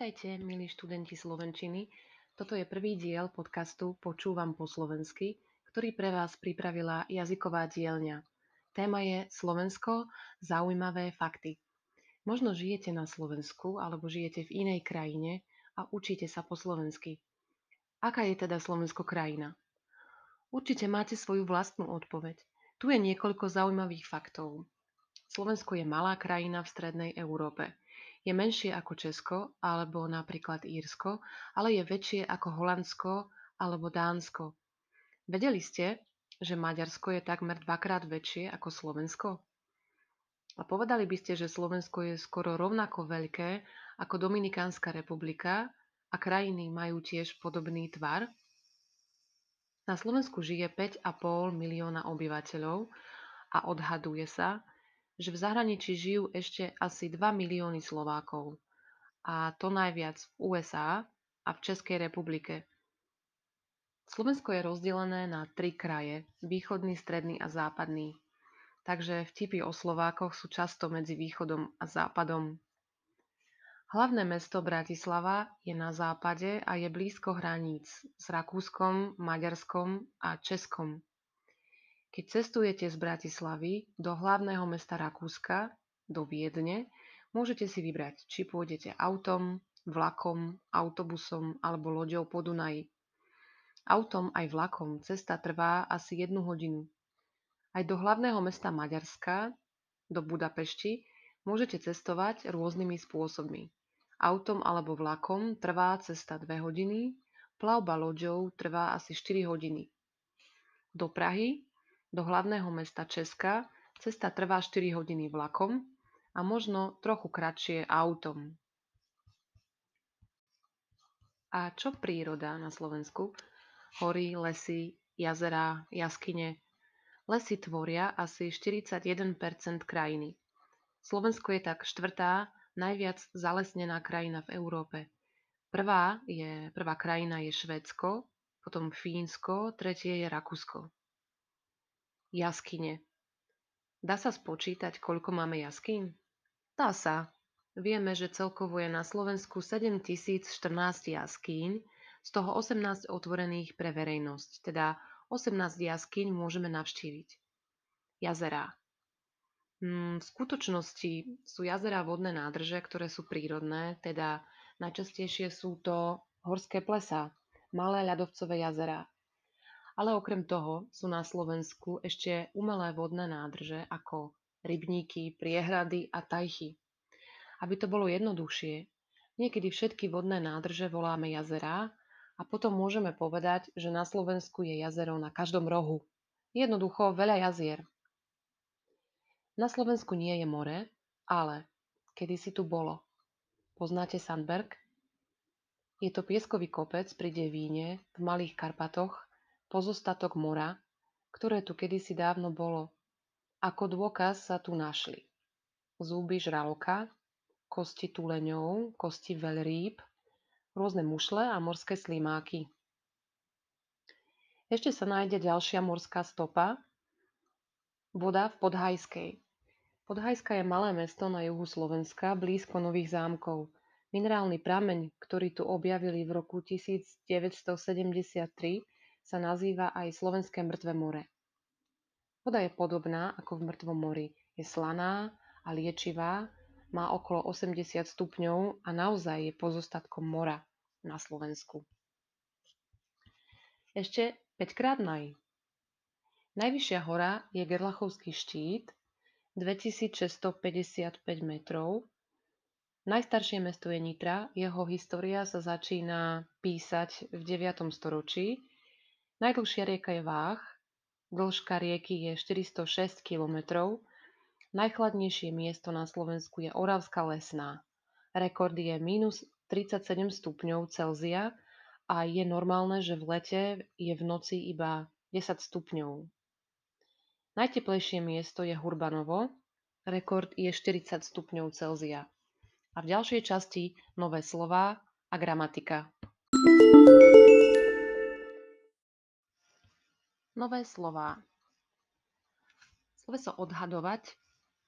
Vítajte, milí študenti Slovenčiny. Toto je prvý diel podcastu Počúvam po slovensky, ktorý pre vás pripravila jazyková dielňa. Téma je Slovensko, zaujímavé fakty. Možno žijete na Slovensku alebo žijete v inej krajine a učíte sa po slovensky. Aká je teda Slovensko krajina? Určite máte svoju vlastnú odpoveď. Tu je niekoľko zaujímavých faktov. Slovensko je malá krajina v strednej Európe. Je menšie ako Česko alebo napríklad Írsko, ale je väčšie ako Holandsko alebo Dánsko. Vedeli ste, že Maďarsko je takmer dvakrát väčšie ako Slovensko? A povedali by ste, že Slovensko je skoro rovnako veľké ako Dominikánska republika a krajiny majú tiež podobný tvar? Na Slovensku žije 5,5 milióna obyvateľov a odhaduje sa, že v zahraničí žijú ešte asi 2 milióny Slovákov. A to najviac v USA a v Českej republike. Slovensko je rozdelené na tri kraje, východný, stredný a západný. Takže vtipy o Slovákoch sú často medzi východom a západom. Hlavné mesto Bratislava je na západe a je blízko hraníc s Rakúskom, Maďarskom a Českom. Keď cestujete z Bratislavy do hlavného mesta Rakúska, do Viedne, môžete si vybrať, či pôjdete autom, vlakom, autobusom alebo loďou po Dunaji. Autom aj vlakom cesta trvá asi jednu hodinu. Aj do hlavného mesta Maďarska, do Budapešti, môžete cestovať rôznymi spôsobmi. Autom alebo vlakom trvá cesta 2 hodiny, plavba loďou trvá asi 4 hodiny. Do Prahy do hlavného mesta Česka cesta trvá 4 hodiny vlakom a možno trochu kratšie autom. A čo príroda na Slovensku? Hory, lesy, jazera, jaskyne. Lesy tvoria asi 41% krajiny. Slovensko je tak štvrtá najviac zalesnená krajina v Európe. Prvá, je, prvá krajina je Švédsko, potom Fínsko, tretie je Rakúsko. Jaskyne. Dá sa spočítať, koľko máme jaskýň? Dá sa. Vieme, že celkovo je na Slovensku 7014 jaskýň, z toho 18 otvorených pre verejnosť, teda 18 jaskýň môžeme navštíviť. Jazerá. Hmm, v skutočnosti sú jazera vodné nádrže, ktoré sú prírodné, teda najčastejšie sú to horské plesa, malé ľadovcové jazera, ale okrem toho sú na Slovensku ešte umelé vodné nádrže ako rybníky, priehrady a tajchy. Aby to bolo jednoduchšie, niekedy všetky vodné nádrže voláme jazerá a potom môžeme povedať, že na Slovensku je jazero na každom rohu. Jednoducho veľa jazier. Na Slovensku nie je more, ale kedy si tu bolo. Poznáte Sandberg? Je to pieskový kopec pri Devíne v Malých Karpatoch pozostatok mora, ktoré tu kedysi dávno bolo. Ako dôkaz sa tu našli zúby žraloka, kosti tuleňov, kosti veľrýb, rôzne mušle a morské slimáky. Ešte sa nájde ďalšia morská stopa, voda v Podhajskej. Podhajska je malé mesto na juhu Slovenska, blízko Nových zámkov. Minerálny prameň, ktorý tu objavili v roku 1973, sa nazýva aj Slovenské mŕtve more. Voda je podobná ako v mŕtvom mori. Je slaná a liečivá, má okolo 80 stupňov a naozaj je pozostatkom mora na Slovensku. Ešte 5 krát naj. Najvyššia hora je Gerlachovský štít, 2655 metrov. Najstaršie mesto je Nitra, jeho história sa začína písať v 9. storočí Najdlhšia rieka je Váh, dĺžka rieky je 406 km, najchladnejšie miesto na Slovensku je Oravská lesná. Rekord je minus 37 stupňov Celzia a je normálne, že v lete je v noci iba 10 stupňov. Najteplejšie miesto je Hurbanovo, rekord je 40 stupňov Celzia. A v ďalšej časti nové slová a gramatika. Nové slová. Sloveso odhadovať.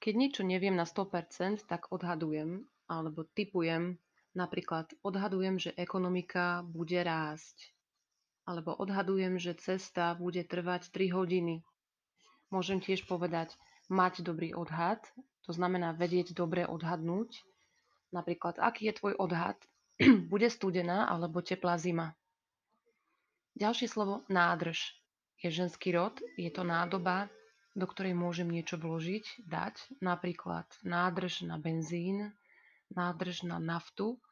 Keď niečo neviem na 100%, tak odhadujem alebo typujem Napríklad odhadujem, že ekonomika bude rásť. Alebo odhadujem, že cesta bude trvať 3 hodiny. Môžem tiež povedať mať dobrý odhad, to znamená vedieť dobre odhadnúť. Napríklad, aký je tvoj odhad? bude studená alebo teplá zima? Ďalšie slovo nádrž je ženský rod, je to nádoba, do ktorej môžem niečo vložiť, dať, napríklad nádrž na benzín, nádrž na naftu,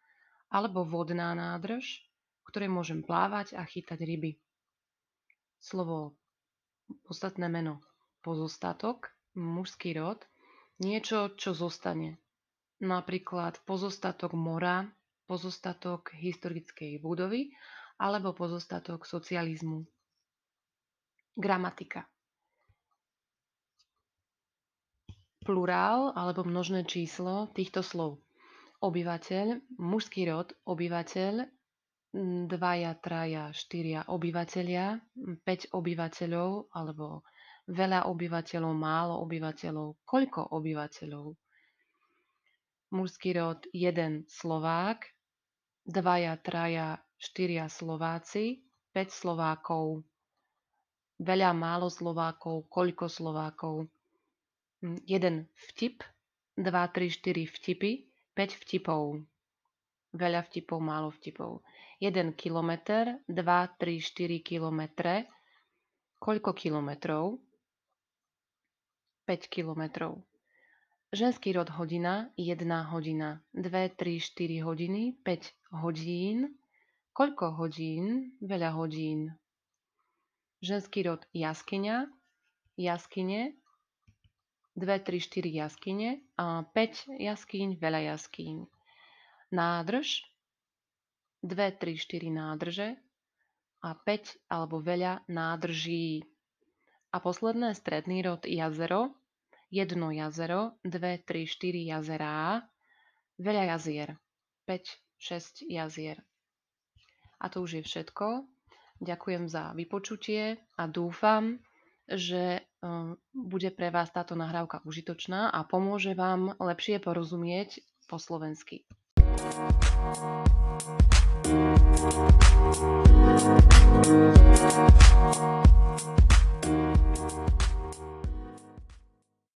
alebo vodná nádrž, v ktorej môžem plávať a chytať ryby. Slovo podstatné meno pozostatok, mužský rod, niečo, čo zostane. Napríklad pozostatok mora, pozostatok historickej budovy alebo pozostatok socializmu. Gramatika. Plurál alebo množné číslo týchto slov. Obyvateľ, mužský rod, obyvateľ, dvaja, traja, štyria obyvateľia, 5 obyvateľov alebo veľa obyvateľov, málo obyvateľov, koľko obyvateľov. Mužský rod, jeden Slovák, dvaja, traja, štyria Slováci, 5 Slovákov, veľa, málo Slovákov, koľko Slovákov, Hm, jeden vtip, 2, 3, 4 vtipy, 5 vtipov. Veľa vtipov, málo vtipov. 1 kilometr, 2, 3, 4 kilometre. Koľko kilometrov? 5 kilometrov. Ženský rod hodina, 1 hodina, 2, 3, 4 hodiny, 5 hodín. Koľko hodín? Veľa hodín. Ženský rod jaskyňa, jaskyne, 2, 3, 4 jaskyne, a 5 jaskyň, veľa jaskyň. Nádrž, 2, 3, 4 nádrže a 5 alebo veľa nádrží. A posledné stredný rod jazero, jedno jazero, 2, 3, 4 jazerá, veľa jazier, 5, 6 jazier. A to už je všetko. Ďakujem za vypočutie a dúfam, že Ehm, bude pre vás táto nahrávka užitočná a pomôže vám lepšie porozumieť po slovensky. Thank you.